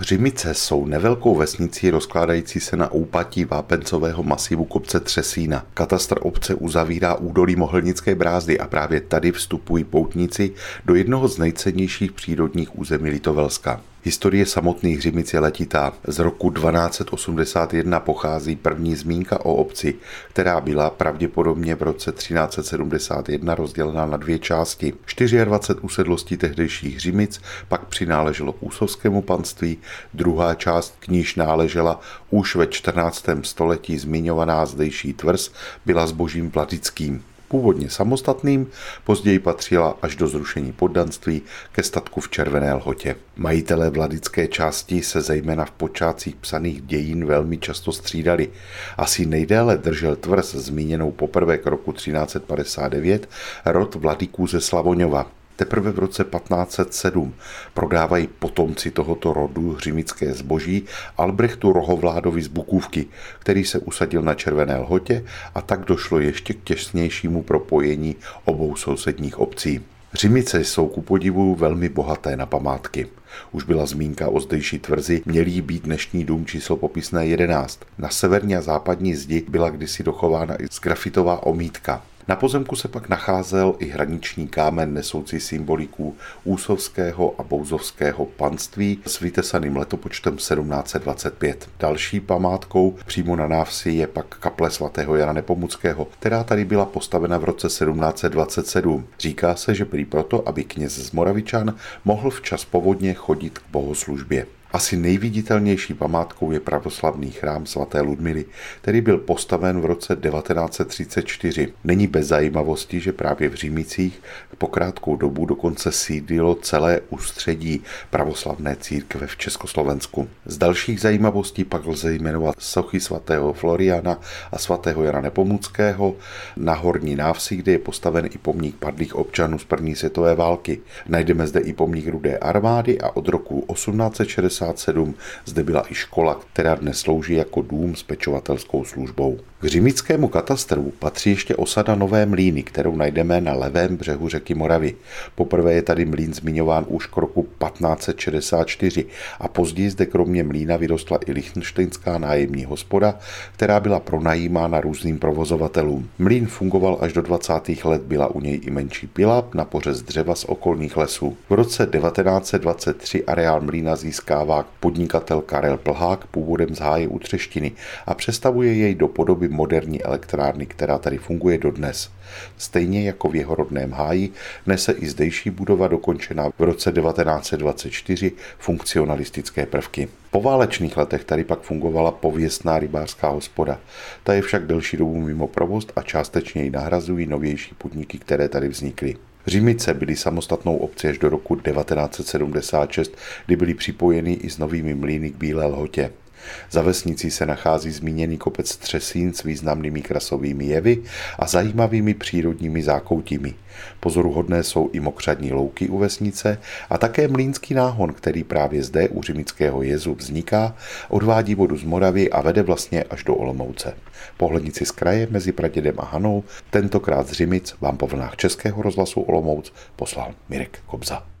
Řimice jsou nevelkou vesnicí rozkládající se na úpatí vápencového masivu kopce Třesína. Katastr obce uzavírá údolí Mohlnické brázdy a právě tady vstupují poutníci do jednoho z nejcennějších přírodních území Litovelska. Historie samotných Řimic je letitá. Z roku 1281 pochází první zmínka o obci, která byla pravděpodobně v roce 1371 rozdělena na dvě části. 24 usedlostí tehdejších Řimic pak přináleželo k úsovskému panství, druhá část k níž náležela už ve 14. století zmiňovaná zdejší tvrz byla zbožím vladickým původně samostatným, později patřila až do zrušení poddanství ke statku v Červené lhotě. Majitelé vladické části se zejména v počátcích psaných dějin velmi často střídali. Asi nejdéle držel tvrz zmíněnou poprvé k roku 1359 rod vladiků ze Slavoňova. Teprve v roce 1507 prodávají potomci tohoto rodu hřimické zboží Albrechtu Rohovládovi z Bukůvky, který se usadil na Červené lhotě a tak došlo ještě k těsnějšímu propojení obou sousedních obcí. Řimice jsou ku podivu velmi bohaté na památky. Už byla zmínka o zdejší tvrzi, mělý být dnešní dům číslo popisné 11. Na severní a západní zdi byla kdysi dochována i grafitová omítka. Na pozemku se pak nacházel i hraniční kámen nesoucí symboliků úsovského a bouzovského panství s vytesaným letopočtem 1725. Další památkou přímo na návsi je pak kaple svatého Jana Nepomuckého, která tady byla postavena v roce 1727. Říká se, že prý proto, aby kněz z Moravičan mohl včas povodně chodit k bohoslužbě. Asi nejviditelnější památkou je pravoslavný chrám svaté Ludmily, který byl postaven v roce 1934. Není bez zajímavosti, že právě v Římicích po krátkou dobu dokonce sídlilo celé ústředí pravoslavné církve v Československu. Z dalších zajímavostí pak lze jmenovat sochy svatého Floriana a svatého Jana Nepomuckého na Horní návsi, kde je postaven i pomník padlých občanů z první světové války. Najdeme zde i pomník Rudé armády a od roku 1860 1967 zde byla i škola, která dnes slouží jako dům s pečovatelskou službou. K římickému katastru patří ještě osada Nové mlíny, kterou najdeme na levém břehu řeky Moravy. Poprvé je tady mlín zmiňován už k roku 1564 a později zde kromě mlína vyrostla i lichtenštejnská nájemní hospoda, která byla pronajímána různým provozovatelům. Mlín fungoval až do 20. let, byla u něj i menší pila na pořez dřeva z okolních lesů. V roce 1923 areál mlína získává podnikatel Karel Plhák původem z háje u Třeštiny a přestavuje jej do podoby moderní elektrárny, která tady funguje dodnes. Stejně jako v jeho rodném háji nese i zdejší budova dokončená v roce 1924 funkcionalistické prvky. Po válečných letech tady pak fungovala pověstná rybářská hospoda. Ta je však delší dobu mimo provoz a částečně ji nahrazují novější podniky, které tady vznikly. Římice byly samostatnou obcí až do roku 1976, kdy byly připojeny i s novými mlýny k Bílé lhotě. Za vesnicí se nachází zmíněný kopec Třesín s významnými krasovými jevy a zajímavými přírodními zákoutími. Pozoruhodné jsou i mokřadní louky u vesnice a také mlínský náhon, který právě zde u Řimického jezu vzniká, odvádí vodu z Moravy a vede vlastně až do Olomouce. Pohlednici z kraje mezi Pradědem a Hanou, tentokrát z Řimic vám po vlnách Českého rozhlasu Olomouc poslal Mirek Kobza.